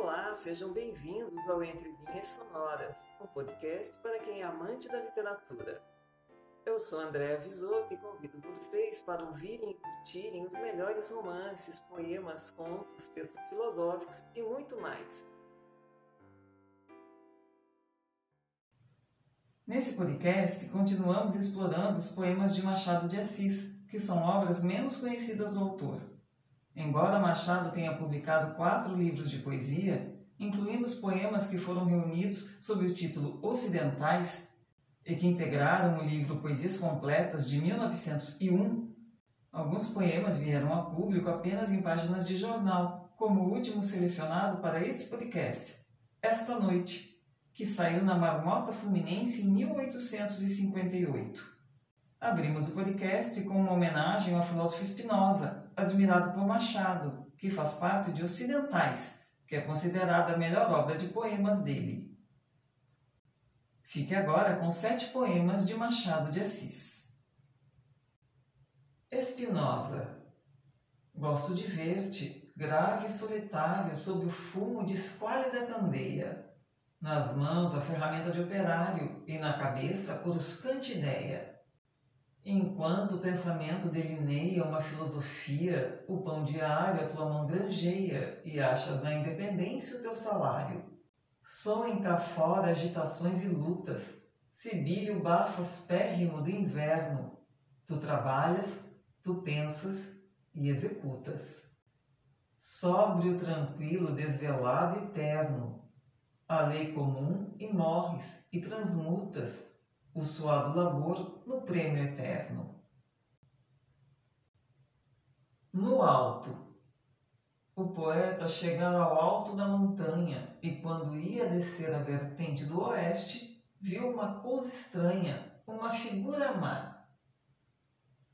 Olá, sejam bem-vindos ao Entre Linhas Sonoras, um podcast para quem é amante da literatura. Eu sou Andréa Visoto e convido vocês para ouvirem e curtirem os melhores romances, poemas, contos, textos filosóficos e muito mais. Nesse podcast, continuamos explorando os poemas de Machado de Assis, que são obras menos conhecidas do autor. Embora Machado tenha publicado quatro livros de poesia, incluindo os poemas que foram reunidos sob o título Ocidentais e que integraram o livro Poesias Completas de 1901, alguns poemas vieram a público apenas em páginas de jornal, como o último selecionado para este podcast, Esta Noite, que saiu na Marmota Fluminense em 1858. Abrimos o podcast com uma homenagem ao filósofo Spinoza, admirado por Machado, que faz parte de Ocidentais, que é considerada a melhor obra de poemas dele. Fique agora com sete poemas de Machado de Assis. Espinosa. Gosto de ver-te, grave e solitário, sob o fumo de esquálida candeia. Nas mãos a ferramenta de operário e na cabeça a coruscante ideia Enquanto o pensamento delineia uma filosofia, o pão diário a tua mão granjeia e achas na independência o teu salário. Soem cá fora agitações e lutas, sibílio bafas pérrimo do inverno. Tu trabalhas, tu pensas e executas. Sóbrio, tranquilo, desvelado e terno. A lei comum e morres e transmutas o suado labor no prêmio eterno. No alto. O poeta chegara ao alto da montanha e, quando ia descer a vertente do oeste, viu uma coisa estranha, uma figura má.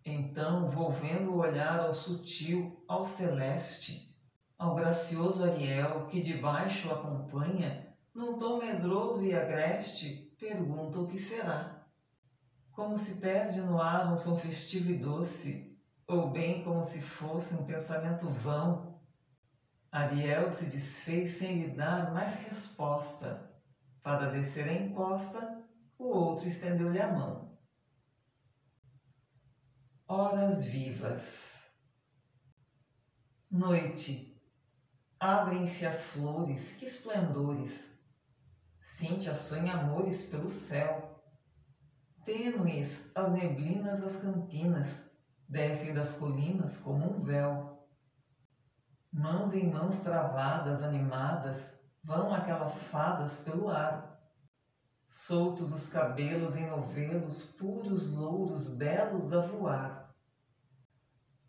Então, volvendo o olhar ao sutil, ao celeste, ao gracioso Ariel que de baixo acompanha, num tom medroso e agreste, pergunta o que será como se perde no ar um som festivo e doce, ou bem como se fosse um pensamento vão. Ariel se desfez sem lhe dar mais resposta. Para descer a encosta, o outro estendeu-lhe a mão. Horas vivas. Noite. Abrem-se as flores, que esplendores. Cíntia sonha amores pelo céu Tênues as neblinas das campinas, descem das colinas como um véu. Mãos em mãos travadas, animadas, vão aquelas fadas pelo ar. Soltos os cabelos em novelos, puros louros belos a voar.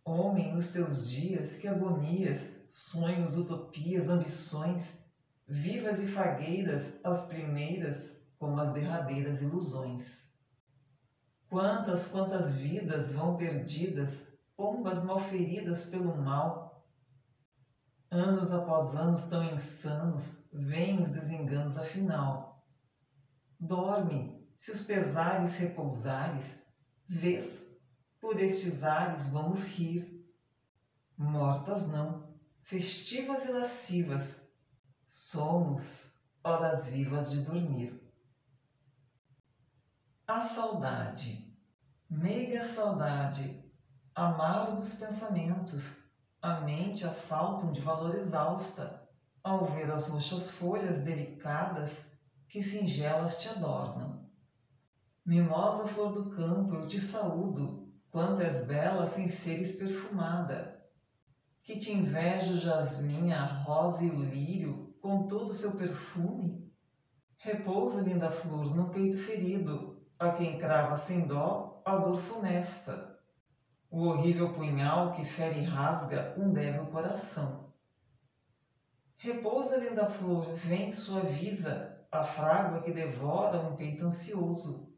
Homem, nos teus dias, que agonias, sonhos, utopias, ambições, vivas e fagueiras, as primeiras como as derradeiras ilusões. Quantas, quantas vidas vão perdidas, pombas malferidas pelo mal. Anos após anos tão insanos, vêm os desenganos afinal. Dorme, se os pesares repousares, vês, por estes ares vamos rir. Mortas não, festivas e lascivas, somos horas vivas de dormir. A saudade meiga saudade, amargos pensamentos, a mente assaltam de valor exausta, ao ver as roxas folhas delicadas que singelas te adornam. Mimosa flor do campo, eu te saúdo, quanto és bela sem seres perfumada. Que te invejo, jasmim, a rosa e o lírio, com todo o seu perfume? Repousa, linda flor, no peito ferido, a quem crava sem dó a dor funesta, o horrível punhal que fere e rasga um débil coração. Repousa, linda flor, vem, suaviza a frágua que devora um peito ansioso.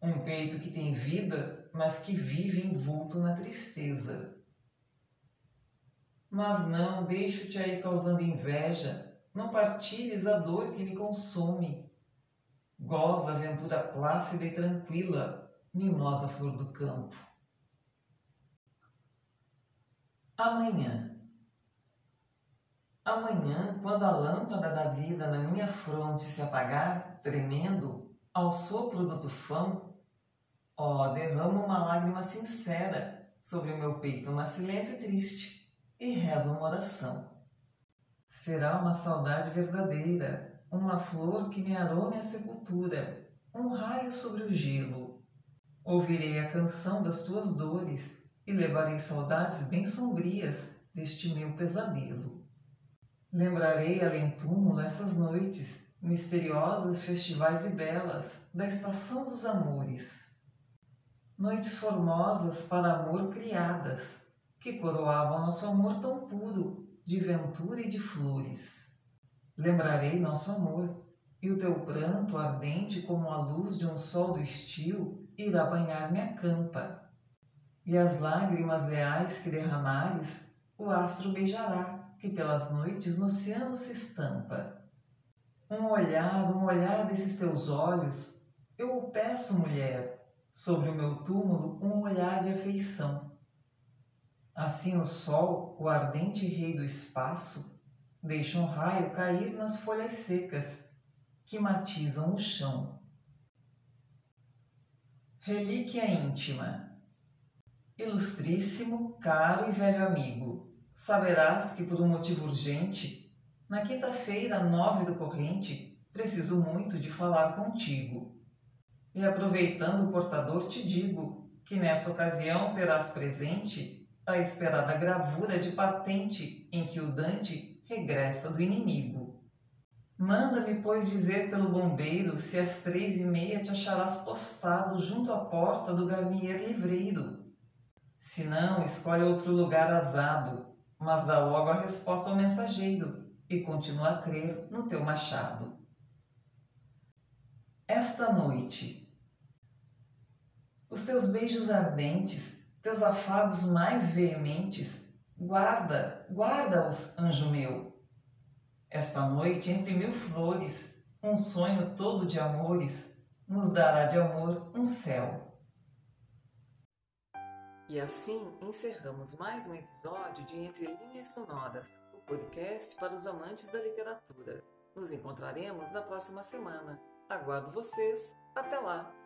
Um peito que tem vida, mas que vive envolto na tristeza. Mas não, deixo-te aí causando inveja, não partilhes a dor que me consome Goza a aventura plácida e tranquila, mimosa flor do campo. Amanhã. Amanhã, quando a lâmpada da vida na minha fronte se apagar, tremendo, ao sopro do tufão, ó, derramo uma lágrima sincera sobre o meu peito macilento e triste e rezo uma oração. Será uma saudade verdadeira, uma flor que me arome a sepultura, um raio sobre o gelo. Ouvirei a canção das tuas dores e levarei saudades bem sombrias deste meu pesadelo. Lembrarei além túmulo essas noites, misteriosas, festivais e belas, da estação dos amores. Noites formosas para amor criadas, que coroavam nosso amor tão puro, de ventura e de flores. Lembrarei nosso amor, e o teu pranto ardente como a luz de um sol do estio irá banhar minha campa. E as lágrimas leais que derramares, o astro beijará, que pelas noites no oceano se estampa. Um olhar, um olhar desses teus olhos, eu o peço, mulher, sobre o meu túmulo um olhar de afeição. Assim o sol, o ardente rei do espaço, deixa um raio cair nas folhas secas que matizam o chão. Relíquia íntima. Ilustríssimo, caro e velho amigo, Saberás que, por um motivo urgente, na quinta-feira, nove do corrente, preciso muito de falar contigo. E aproveitando o portador, te digo que nessa ocasião terás presente a esperada gravura de patente em que o Dante regressa do inimigo. Manda-me, pois, dizer pelo bombeiro se às três e meia te acharás postado junto à porta do Garnier Livreiro. Se não, escolhe outro lugar azado, mas dá logo a resposta ao mensageiro e continua a crer no teu machado. Esta noite, os teus beijos ardentes, teus afagos mais veementes, guarda, guarda-os, anjo meu. Esta noite, entre mil flores, um sonho todo de amores, nos dará de amor um céu e assim encerramos mais um episódio de Entre Linhas Sonoras, o podcast para os amantes da literatura. Nos encontraremos na próxima semana. Aguardo vocês. Até lá!